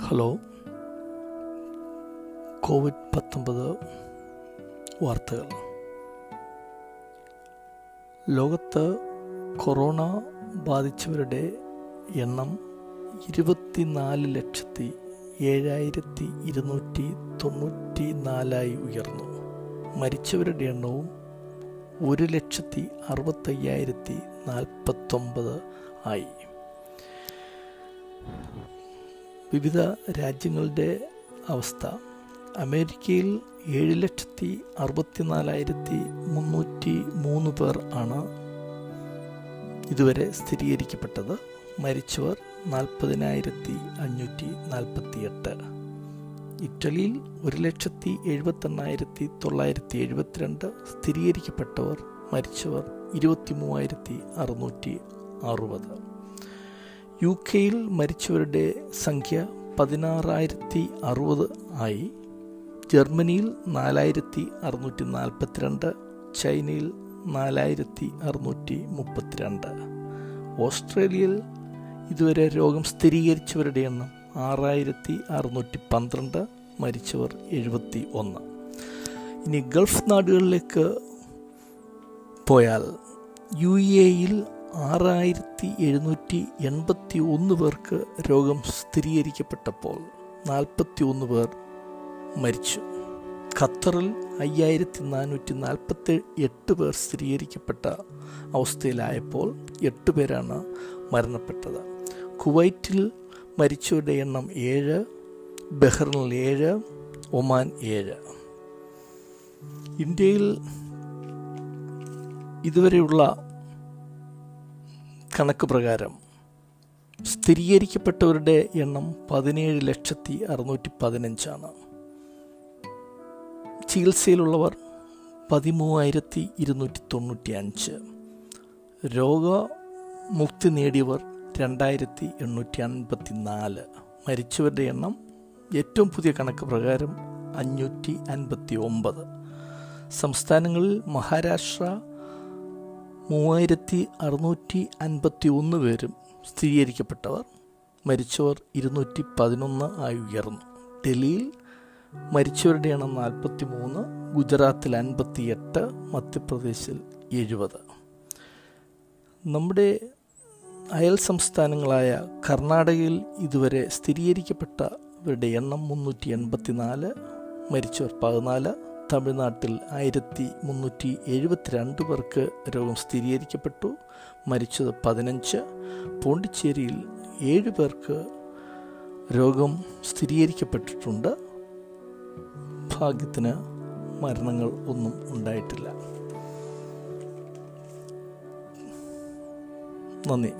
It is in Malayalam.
ഹലോ. കോവിഡ് പത്തൊമ്പത് വാർത്തകൾ. ലോകത്ത് കൊറോണ ബാധിച്ചവരുടെ എണ്ണം ഇരുപത്തിനാല് ലക്ഷത്തി ഏഴായിരത്തി ഇരുന്നൂറ്റി തൊണ്ണൂറ്റി നാലായി ഉയർന്നു. മരിച്ചവരുടെ എണ്ണവും ഒരു ലക്ഷത്തി അറുപത്തയ്യായിരത്തി നാൽപ്പത്തൊമ്പത് ആയി. വിവിധ രാജ്യങ്ങളുടെ അവസ്ഥ. അമേരിക്കയിൽ ഏഴ് ലക്ഷത്തി അറുപത്തിനാലായിരത്തി മുന്നൂറ്റി മൂന്ന് പേർ ആണ് ഇതുവരെ സ്ഥിരീകരിക്കപ്പെട്ടത്. മരിച്ചവർ നാൽപ്പതിനായിരത്തി അഞ്ഞൂറ്റി നാൽപ്പത്തി എട്ട് ഇറ്റലിയിൽ ഒരു ലക്ഷത്തി എഴുപത്തെണ്ണായിരത്തി തൊള്ളായിരത്തി എഴുപത്തിരണ്ട് സ്ഥിരീകരിക്കപ്പെട്ടവർ മരിച്ചവർ ഇരുപത്തി മൂവായിരത്തി അറുന്നൂറ്റി അറുപത് യു കെയിൽ മരിച്ചവരുടെ സംഖ്യ പതിനാറായിരത്തി അറുപത് ആയി. ജർമ്മനിയിൽ നാലായിരത്തി അറുന്നൂറ്റി നാൽപ്പത്തിരണ്ട് ചൈനയിൽ നാലായിരത്തി അറുന്നൂറ്റി മുപ്പത്തിരണ്ട്. ഓസ്ട്രേലിയയിൽ ഇതുവരെ രോഗം സ്ഥിരീകരിച്ചവരുടെ എണ്ണം ആറായിരത്തി അറുന്നൂറ്റി പന്ത്രണ്ട് മരിച്ചവർ എഴുപത്തി ഒന്ന്. ഇനി ഗൾഫ് നാടുകളിലേക്ക് പോയാൽ യു എയിൽ ആറായിരത്തി എഴുന്നൂറ്റി എൺപത്തി ഒന്ന് പേർക്ക് രോഗം സ്ഥിരീകരിക്കപ്പെട്ടപ്പോൾ നാൽപ്പത്തി ഒന്ന് പേർ മരിച്ചു. ഖത്തറിൽ അയ്യായിരത്തി നാനൂറ്റി നാൽപ്പത്തി എട്ട് പേർ സ്ഥിരീകരിക്കപ്പെട്ട അവസ്ഥയിലായപ്പോൾ എട്ട് പേരാണ് മരണപ്പെട്ടത്. കുവൈറ്റിൽ മരിച്ചവരുടെ എണ്ണം ഏഴ് ബഹ്റിനിൽ ഏഴ് ഒമാൻ ഏഴ്. ഇന്ത്യയിൽ ഇതുവരെയുള്ള കണക്ക് പ്രകാരം സ്ഥിരീകരിക്കപ്പെട്ടവരുടെ എണ്ണം പതിനേഴ് ലക്ഷത്തി അറുന്നൂറ്റി പതിനഞ്ചാണ്. ചികിത്സയിലുള്ളവർ പതിമൂവായിരത്തി ഇരുന്നൂറ്റി തൊണ്ണൂറ്റി അഞ്ച്. രോഗമുക്തി നേടിയവർ രണ്ടായിരത്തി എണ്ണൂറ്റി അൻപത്തി നാല്. മരിച്ചവരുടെ എണ്ണം ഏറ്റവും പുതിയ കണക്ക് പ്രകാരം അഞ്ഞൂറ്റി അൻപത്തി ഒമ്പത്. സംസ്ഥാനങ്ങളിൽ മഹാരാഷ്ട്ര മൂവായിരത്തി അറുന്നൂറ്റി അൻപത്തി ഒന്ന് പേരും സ്ഥിരീകരിക്കപ്പെട്ടവർ. മരിച്ചവർ ഇരുന്നൂറ്റി പതിനൊന്ന് ആയി ഉയർന്നു. ഡൽഹിയിൽ മരിച്ചവരുടെ എണ്ണം നാൽപ്പത്തി മൂന്ന് ഗുജറാത്തിൽ അൻപത്തി എട്ട് മധ്യപ്രദേശിൽ എഴുപത്. നമ്മുടെ അയൽ സംസ്ഥാനങ്ങളായ കർണാടകയിൽ ഇതുവരെ സ്ഥിരീകരിക്കപ്പെട്ടവരുടെ എണ്ണം മുന്നൂറ്റി എൺപത്തി നാല് മരിച്ചവർ പതിനാല് തമിഴ്നാട്ടിൽ ആയിരത്തി മുന്നൂറ്റി എഴുപത്തിരണ്ട് പേർക്ക് രോഗം സ്ഥിരീകരിക്കപ്പെട്ടു. മരിച്ചത് പതിനഞ്ച്. പോണ്ടിച്ചേരിയിൽ ഏഴ് പേർക്ക് രോഗം സ്ഥിരീകരിക്കപ്പെട്ടിട്ടുണ്ട്. ഭാഗ്യത്തിന് മരണങ്ങൾ ഒന്നും ഉണ്ടായിട്ടില്ല. നന്ദി.